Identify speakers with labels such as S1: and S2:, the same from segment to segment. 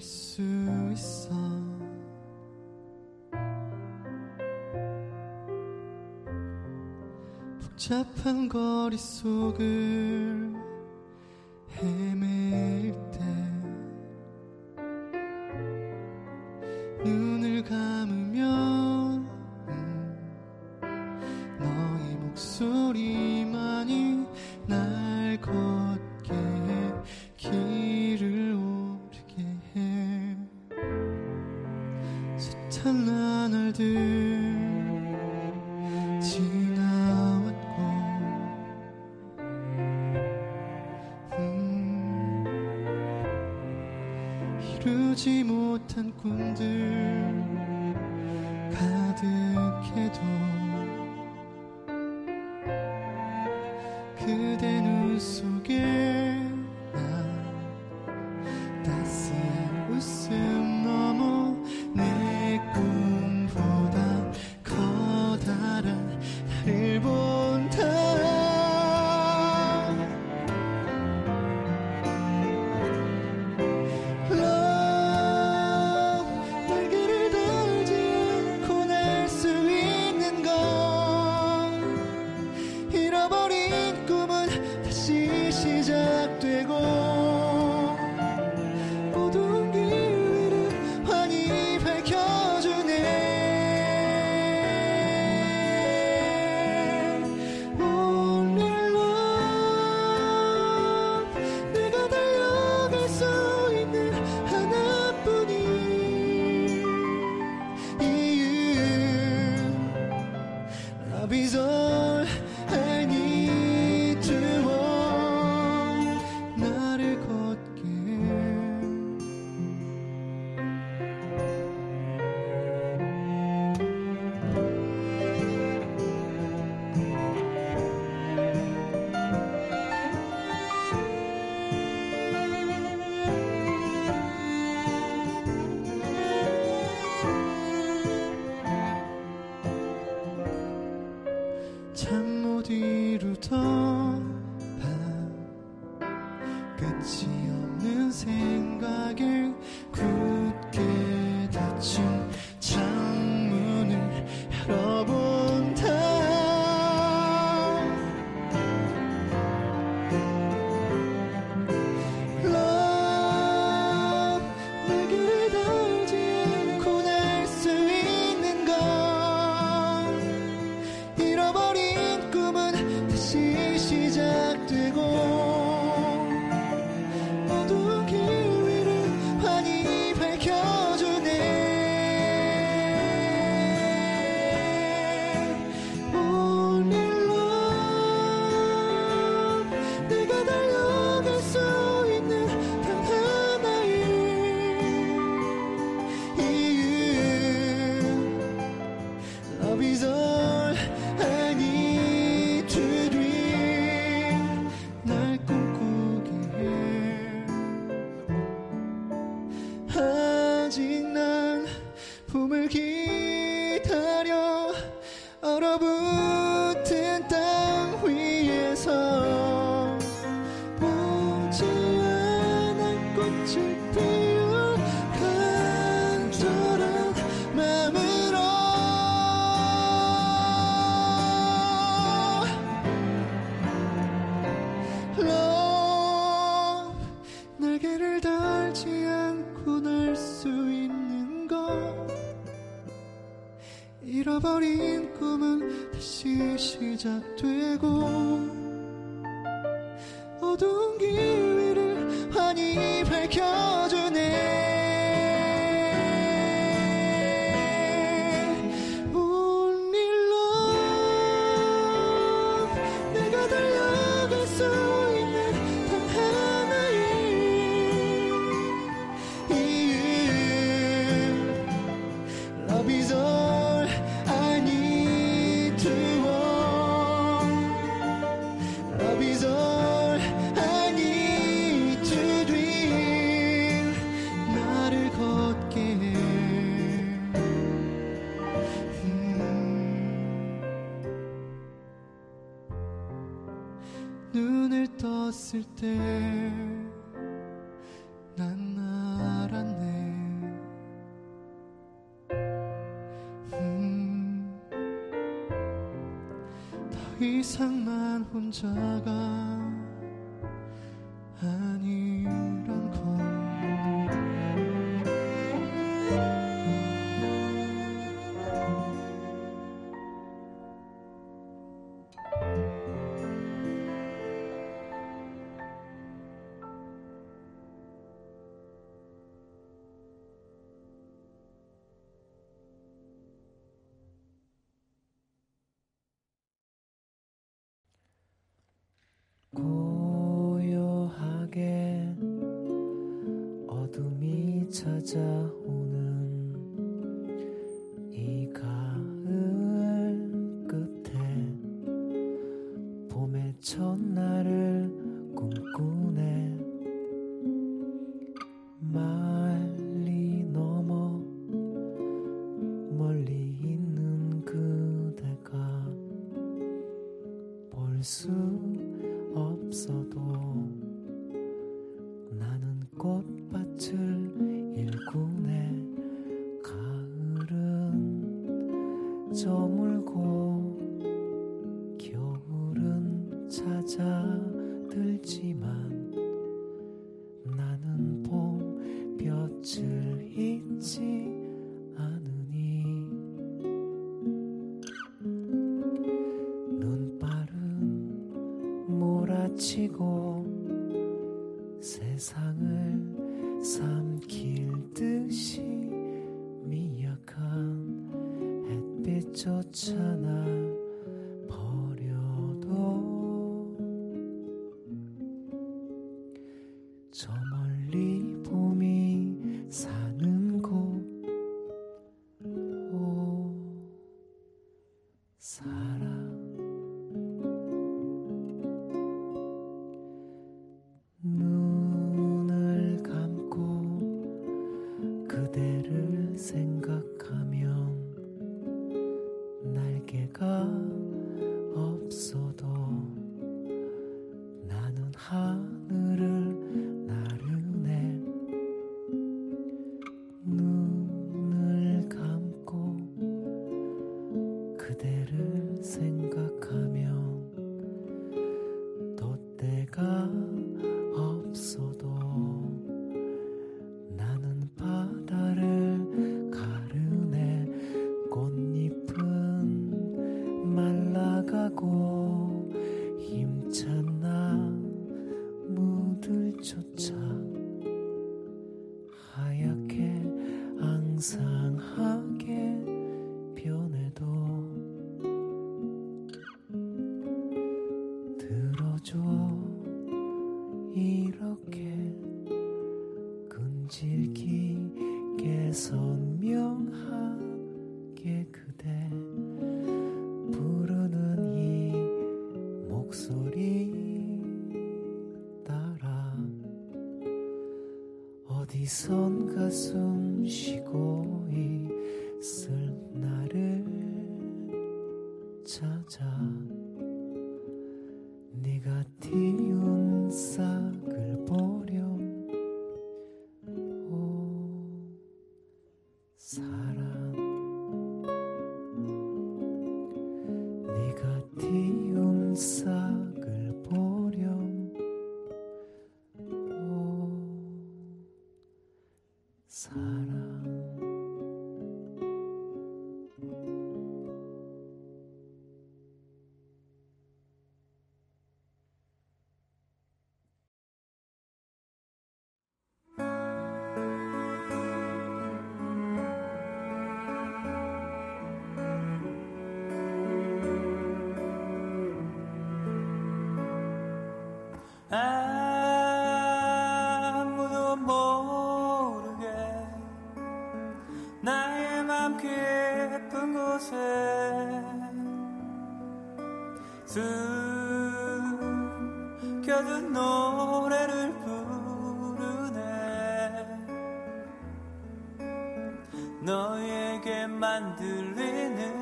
S1: 수 있어. 복잡한 거리 속을
S2: 이상만 혼자가
S3: Sara. 노래를 부르네. 너에게만 들리는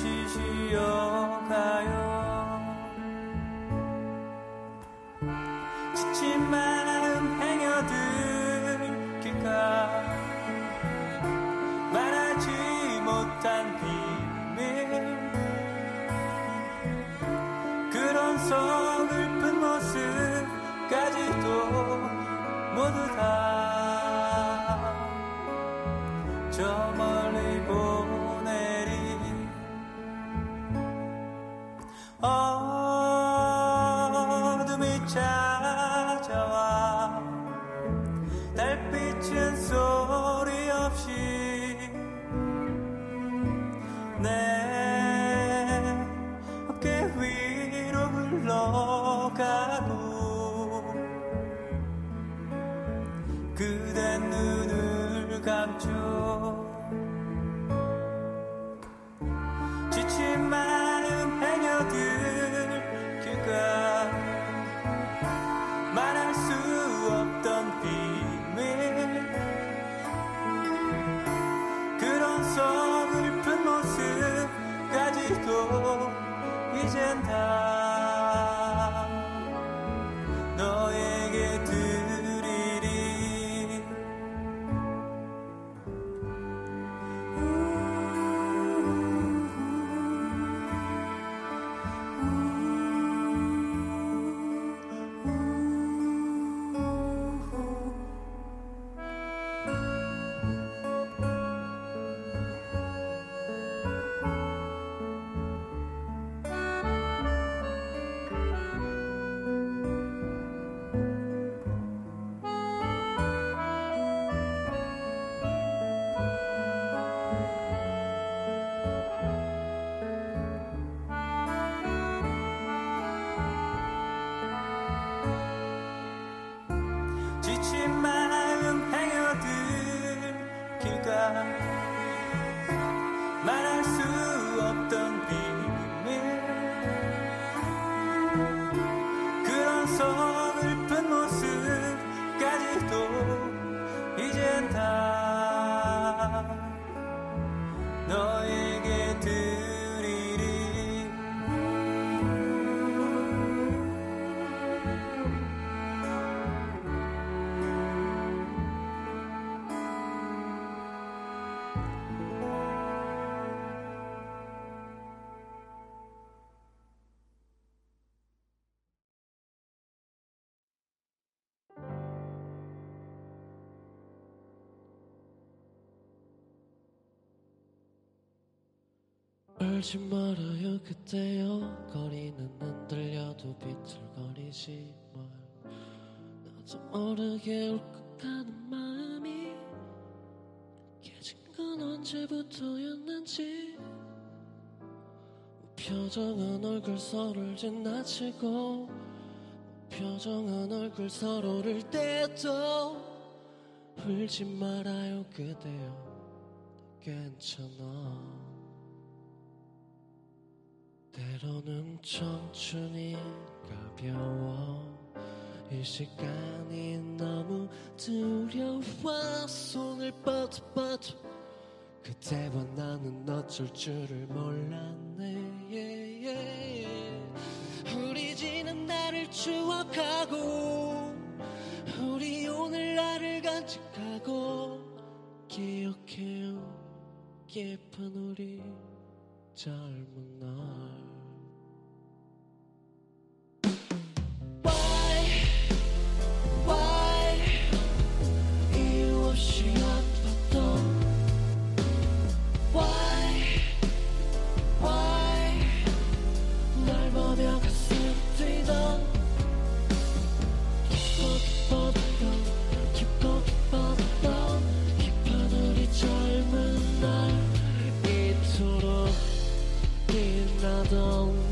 S3: 잠시 쉬어가요. 지친 마음 행여들길까. 말하지 못한 비밀. 그런 서글픈 모습까지도 모두 다 서글픈 모습까지도 이젠 다
S4: 울지 말아요. 그때요. 거리는 안 들려도 비틀거리지 말. 나도 모르게 울컥하는 마음이 깨진 건 언제부터였는지. 표정한 얼굴 서로를 지나치고 표정한 얼굴 서로를 떼도 울지 말아요. 그대요 괜찮아 때로는 청춘이 가벼워 이 시간이 너무 두려워 손을 뻗어 뻗어 그때와 나는 어쩔 줄을 몰랐네 예, 예, 예. 우리 지난 날을 추억하고 우리 오늘 날을 간직하고 기억해요 깊은 우리 젊은 날
S5: down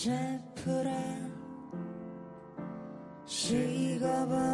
S6: 제풀에 식어버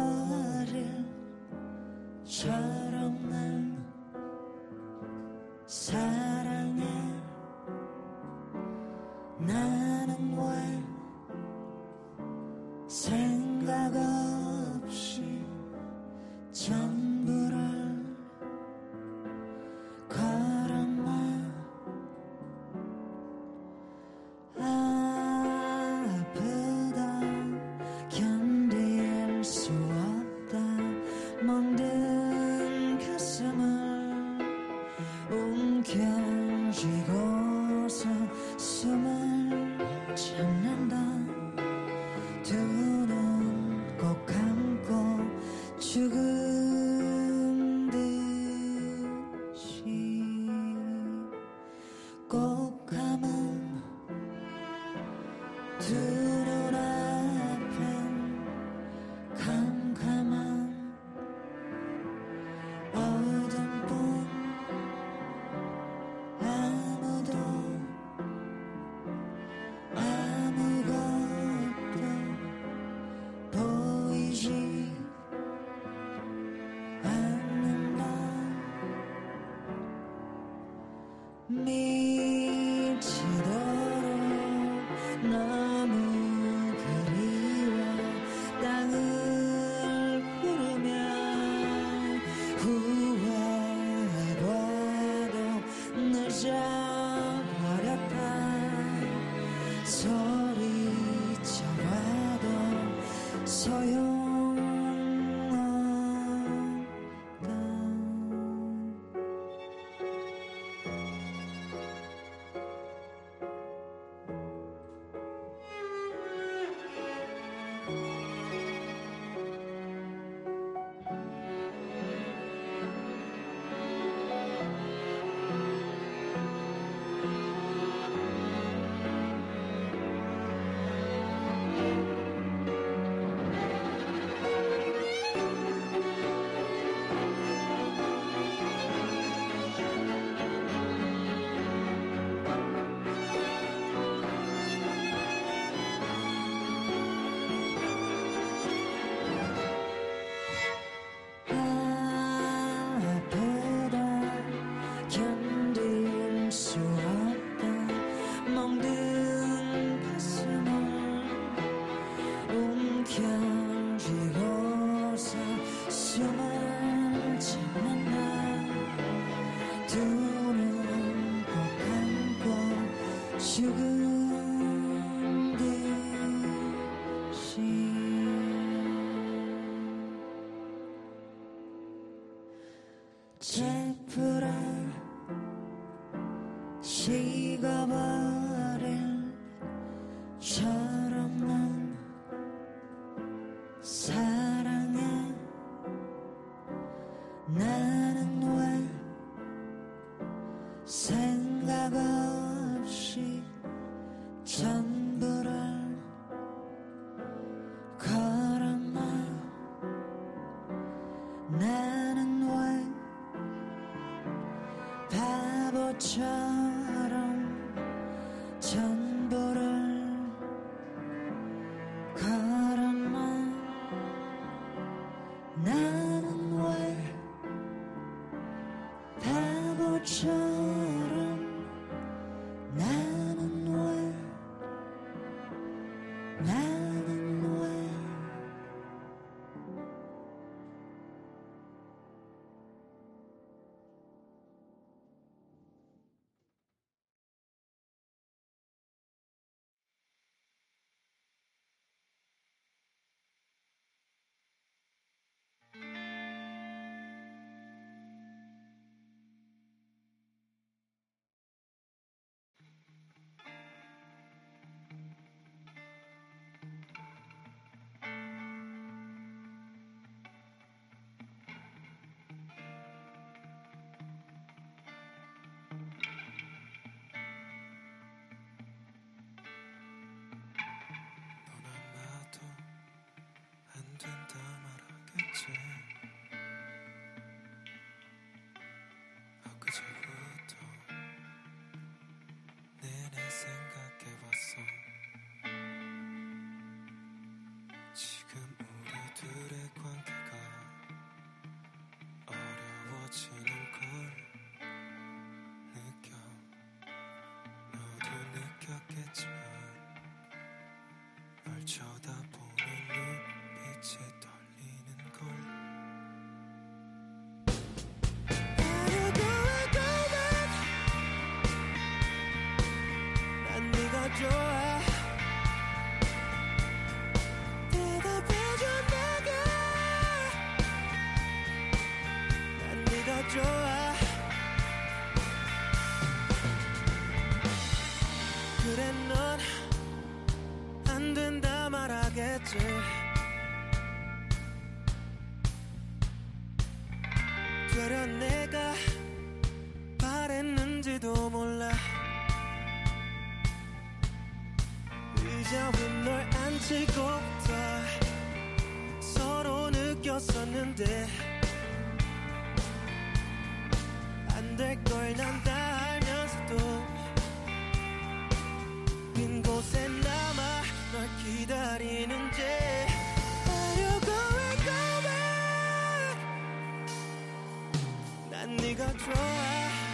S3: 找到
S7: 난 네가 좋아.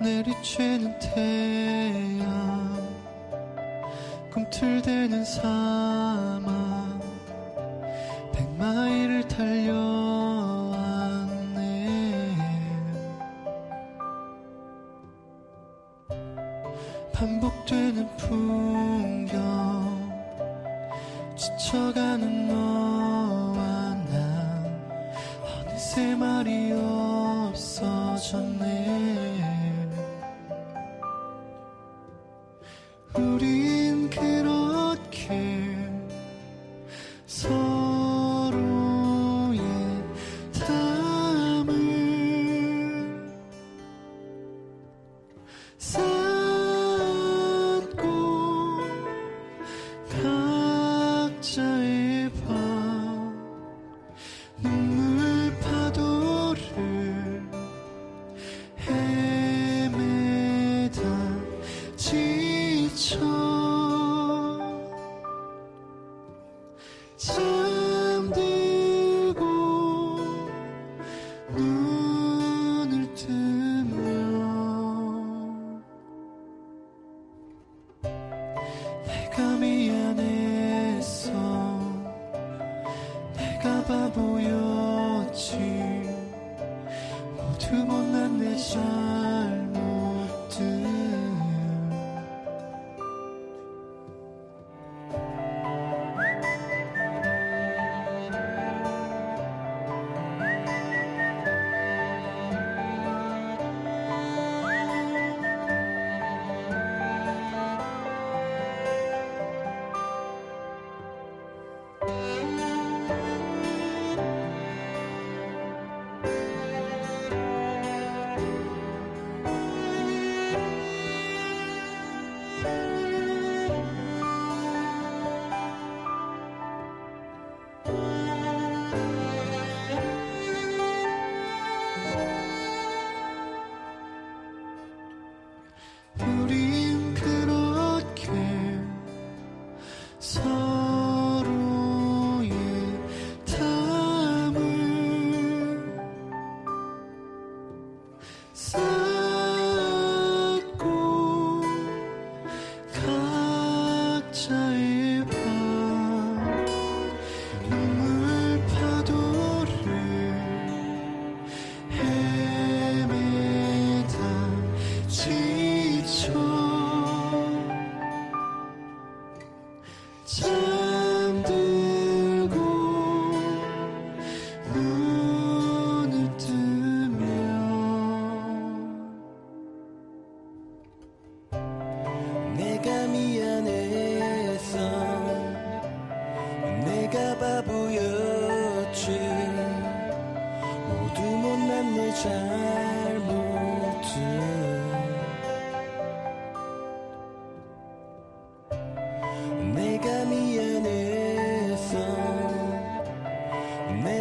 S1: 내리쬐는 태양 꿈틀대는 산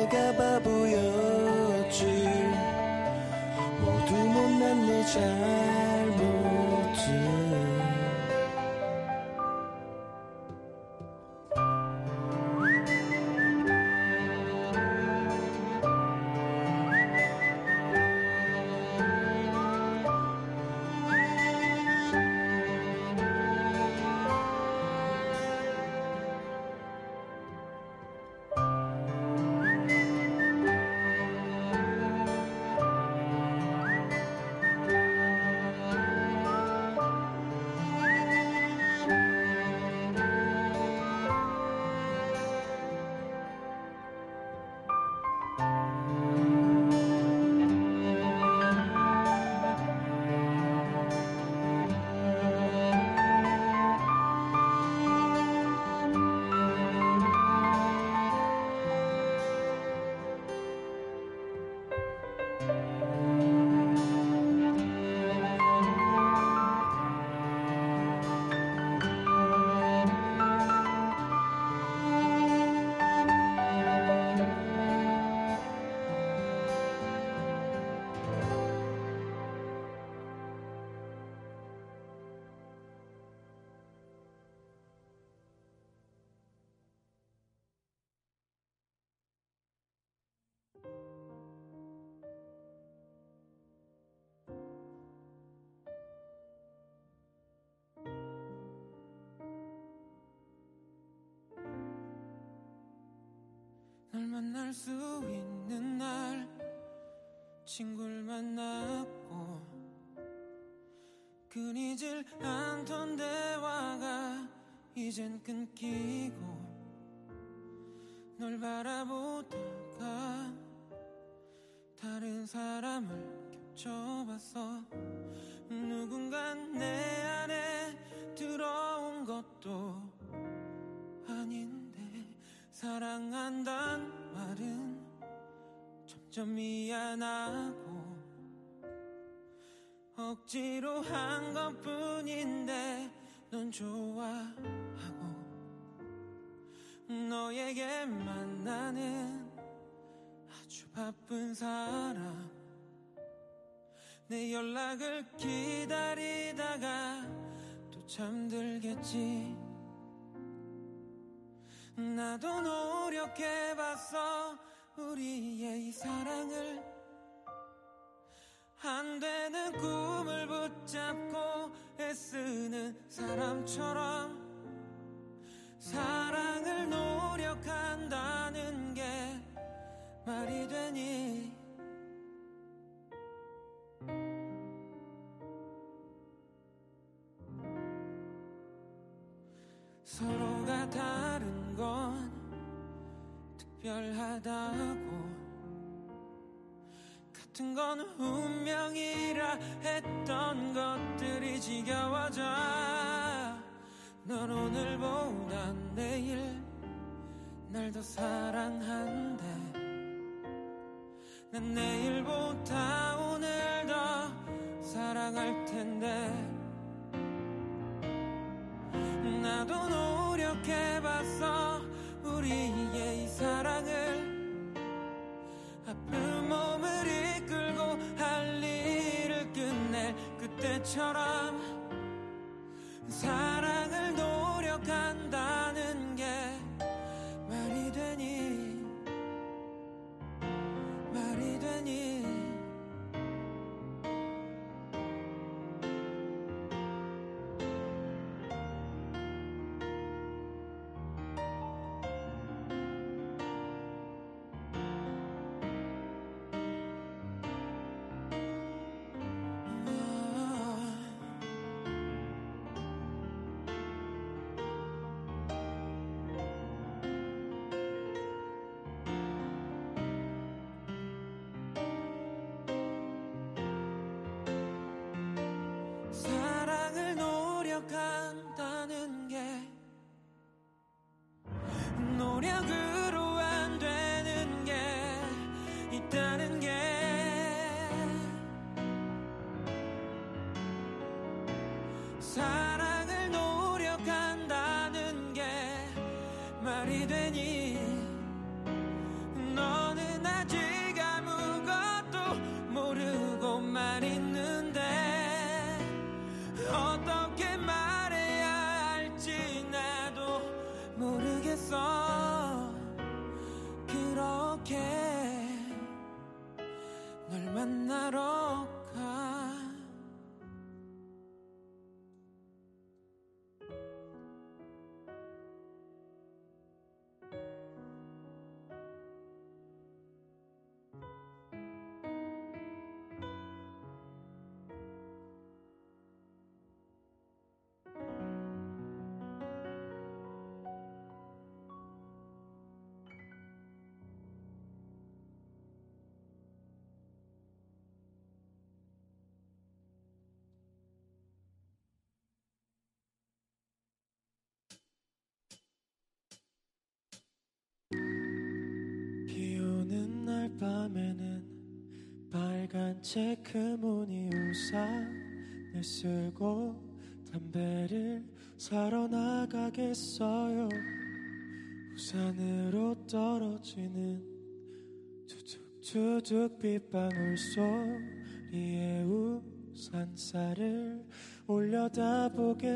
S1: 내가 바보였지. 모두 못난 내 잘못
S8: 만날 수 있는 날 친구를 만났고 끊이질 않던 대화가 이젠 끊기고 널 바라보다가 다른 사람을 겹쳐봤어 누군가 내 사랑한단 말은 점점 미안하고 억지로 한 것뿐인데 넌 좋아하고 너에게 만 나는 아주 바쁜 사람. 내 연락을 기다리다가 또 잠들겠지 나도 노력해봤어 우리의 이 사랑을. 안 되는 꿈을 붙잡고 애쓰는 사람처럼 사랑을 노력한다는 게 말이 되니? 서로가 다른 건 특별하다고. 같은 건 운명이라 했던 것들이 지겨워져. 넌 오늘보다 내일 날 더 사랑한대. 난 내일보다 오늘 더 사랑할 텐데. 나도 노력해봤어 우리의 이 사랑을 아픈 몸을 이끌고 할 일을 끝낼 그때처럼
S9: 밤에는 빨간 체크 무늬 우산을 쓰고 담배를 사러 나가겠어요. 우산으로 떨어지는 두둑두둑 빗방울 소리에 우산살을 올려다보겠어요.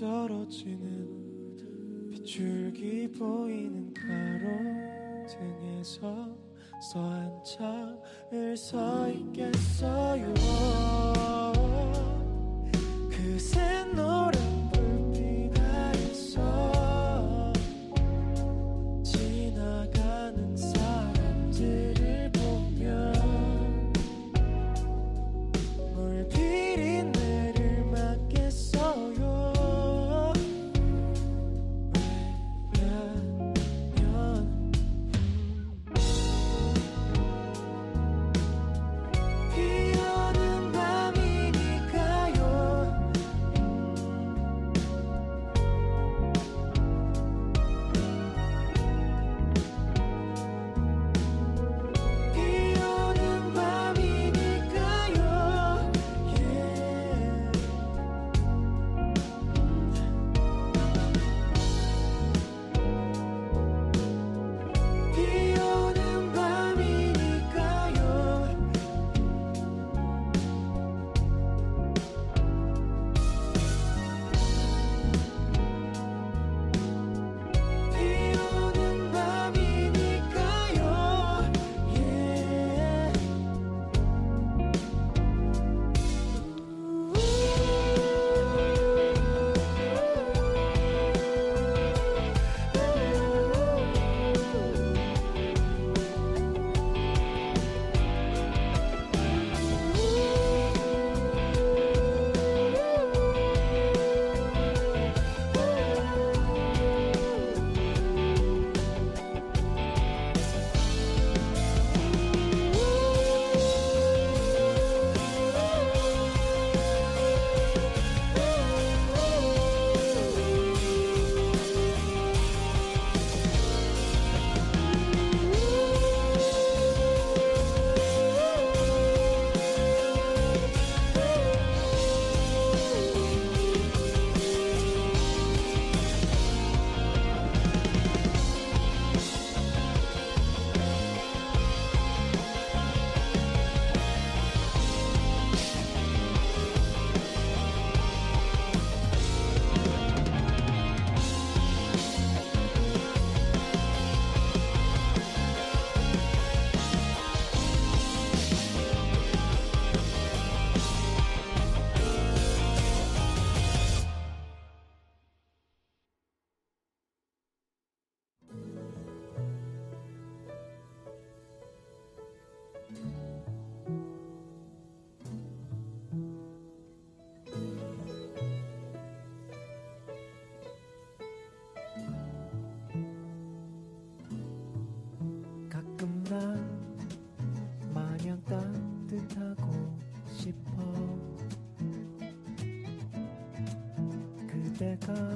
S9: 떨어지는 빗줄기 보이는 가로 등에서 서 한참을 서 있겠어요? 그새
S2: 노래 का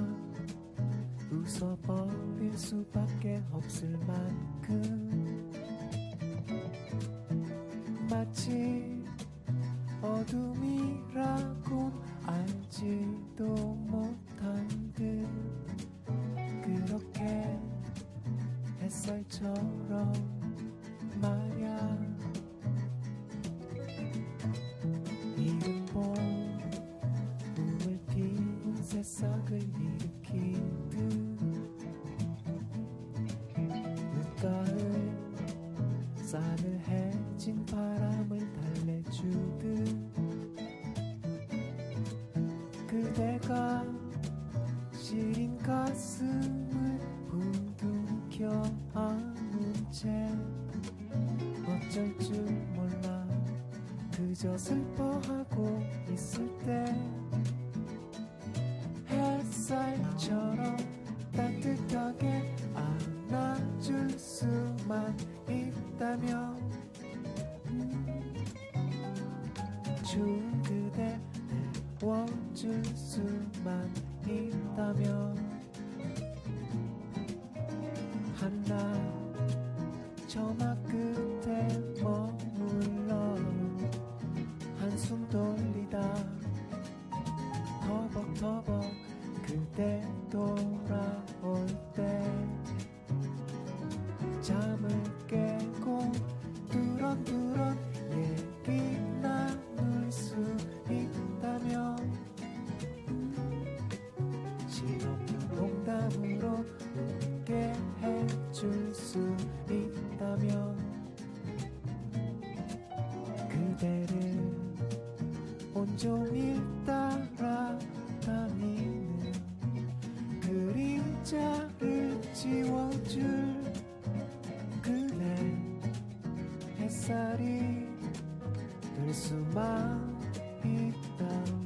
S2: 저 슬퍼하는 줄 수 있다면 그대를 온종일 따라다니는 그림자를 지워줄 그대 햇살이 될 수만 있다면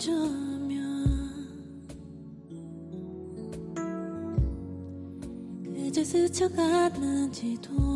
S5: 어쩌면 그저 스쳐갔는지도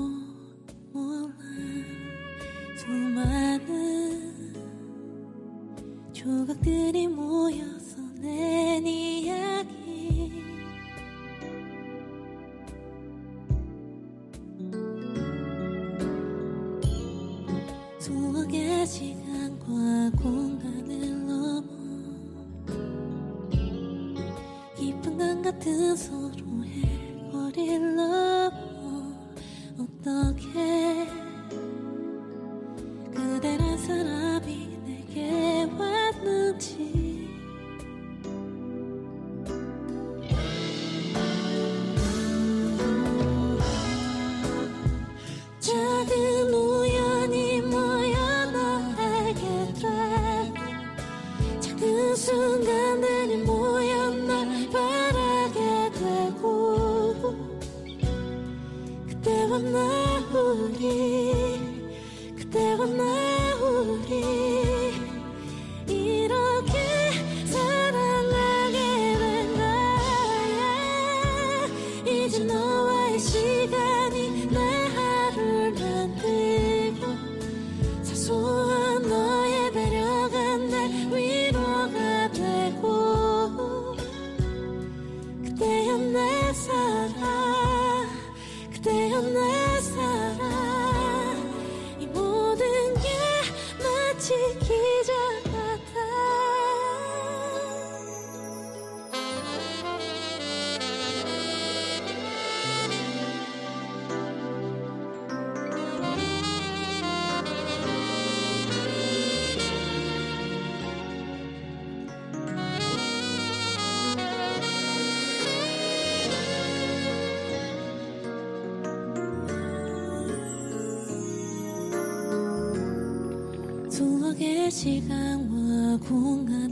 S5: 시대시강화 공항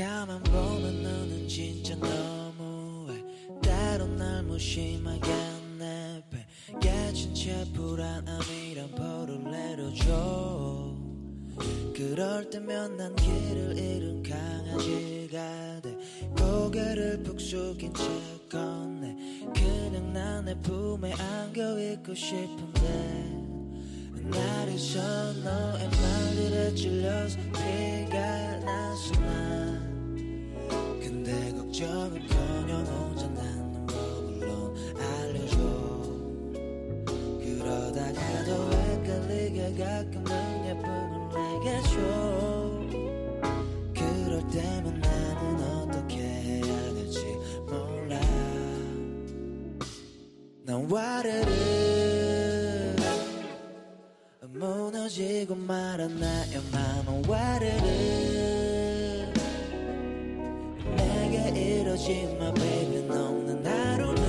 S5: 가만
S10: 보면 너는 진짜 너무해. 때론 날 무심하게 내배 깨진 채 불안함이란 벌을 내려줘. 그럴 때면 난 길을 잃은 강아지가 돼. 고개를 푹 숙인 채 건네. 그냥 난내 품에 안겨 있고 싶은데. 날에서 너의 말들에 찔려서 피가 나서 난 근데 걱정은커녕 혼자 낳는 법을론 알려줘. 그러다가도 헷갈리게 가끔 은 예쁨을 내게 줘. 그럴 때면 나는 어떻게 해야 될지 몰라. 난 와르르 무너지고 말았나요 맘 내게 이러지 마 baby 없는 하루는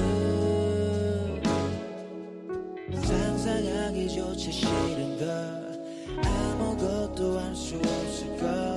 S10: 상상하기조차 싫은 걸 아무것도 할 수 없을 걸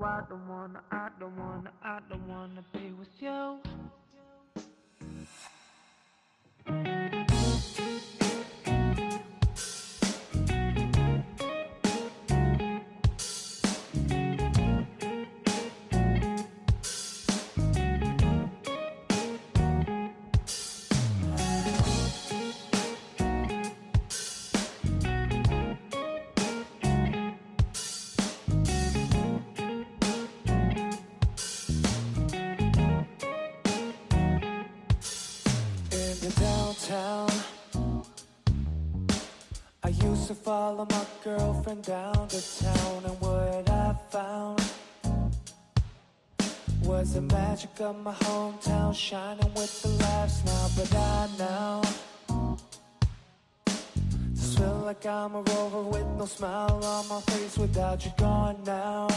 S11: I don't wanna, I don't wanna, I don't wanna be with you.
S7: Follow my girlfriend down to town, and what I found was the magic of my hometown shining with the lights now. But I now just feel like I'm a rover with no smile on my face without you gone now.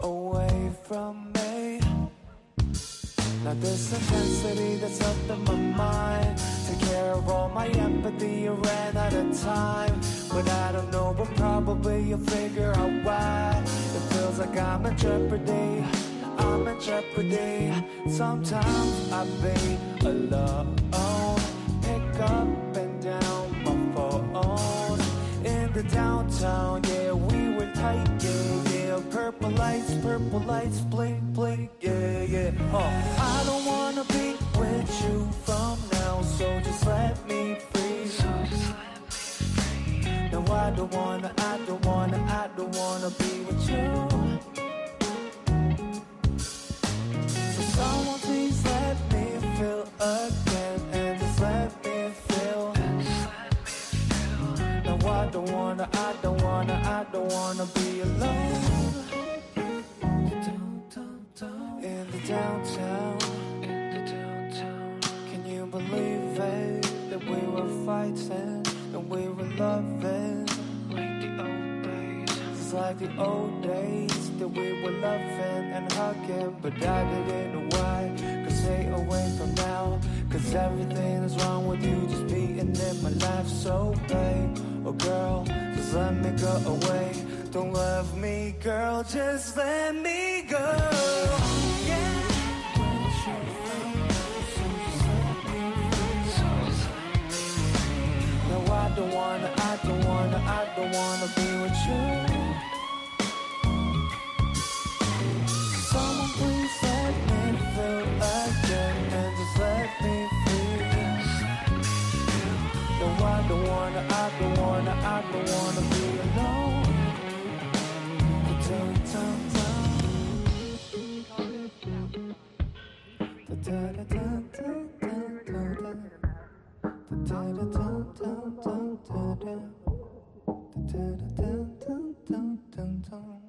S7: away from me. Now this intensity that's up in my mind Care of all my empathy, you ran out of time. But I don't know, but probably you'll figure out why. It feels like I'm in jeopardy. I'm in jeopardy. Sometimes I be alone Pick up and down my phone. In the downtown, yeah, we were tight, yeah, yeah. Purple lights, purple lights, blink, blink, yeah, yeah. Oh, I don't wanna be with you from now So just let me free. No, I don't wanna, I don't wanna, I don't wanna be with you. So someone please let me feel again And just let me feel. No, I don't wanna, I don't wanna, I don't wanna be alone. In the downtown fighting And we were loving. Like the old days. It's like the old days That we were loving and hugging But I didn't know why Cause stay away from now Cause everything is wrong with you Just being in my life so babe. Oh girl, just let me go away. Don't love me girl, just let me go don't wanna, I don't wanna, I don't wanna be with you. Someone please let me feel again and just let me feel. No, I don't wanna, I don't wanna, I don't wanna be alone. Da, da, da, da, da,
S1: dun dun dun dun dun